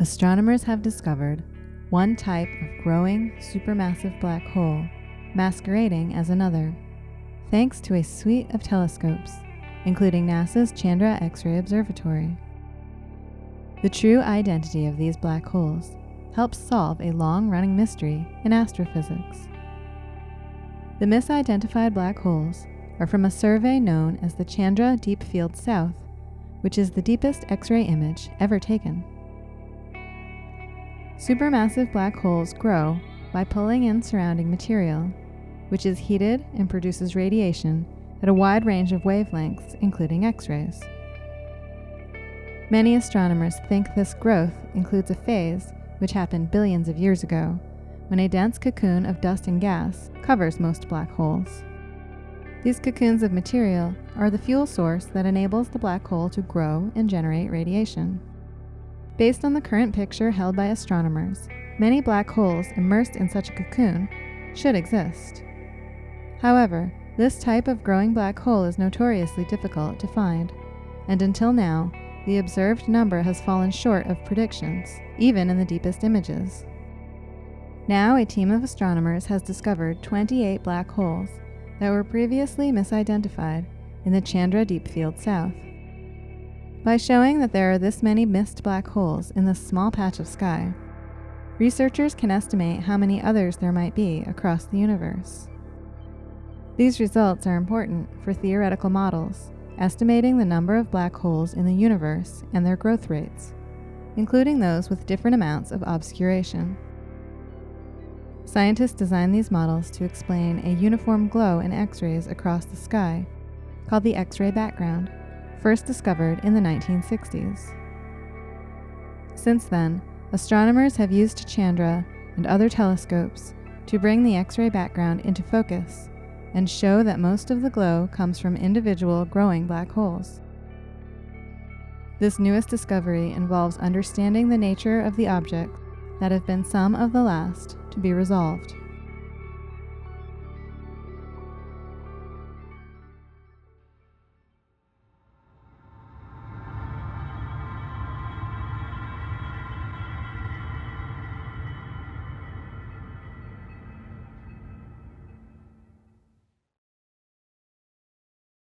astronomers have discovered one type of growing supermassive black hole masquerading as another, thanks to a suite of telescopes, including NASA's Chandra X ray Observatory. The true identity of these black holes helps solve a long running mystery in astrophysics. The misidentified black holes are from a survey known as the Chandra Deep Field South, which is the deepest X ray image ever taken. Supermassive black holes grow by pulling in surrounding material, which is heated and produces radiation at a wide range of wavelengths, including X rays. Many astronomers think this growth includes a phase which happened billions of years ago, when a dense cocoon of dust and gas covers most black holes. These cocoons of material are the fuel source that enables the black hole to grow and generate radiation. Based on the current picture held by astronomers, many black holes immersed in such a cocoon should exist. However, this type of growing black hole is notoriously difficult to find, and until now, the observed number has fallen short of predictions, even in the deepest images. Now, a team of astronomers has discovered 28 black holes that were previously misidentified in the Chandra Deep Field South. By showing that there are this many missed black holes in this small patch of sky, researchers can estimate how many others there might be across the universe. These results are important for theoretical models, estimating the number of black holes in the universe and their growth rates, including those with different amounts of obscuration. Scientists designed these models to explain a uniform glow in X rays across the sky, called the X ray background, first discovered in the 1960s. Since then, astronomers have used Chandra and other telescopes to bring the X ray background into focus and show that most of the glow comes from individual growing black holes. This newest discovery involves understanding the nature of the objects that have been some of the last to be resolved.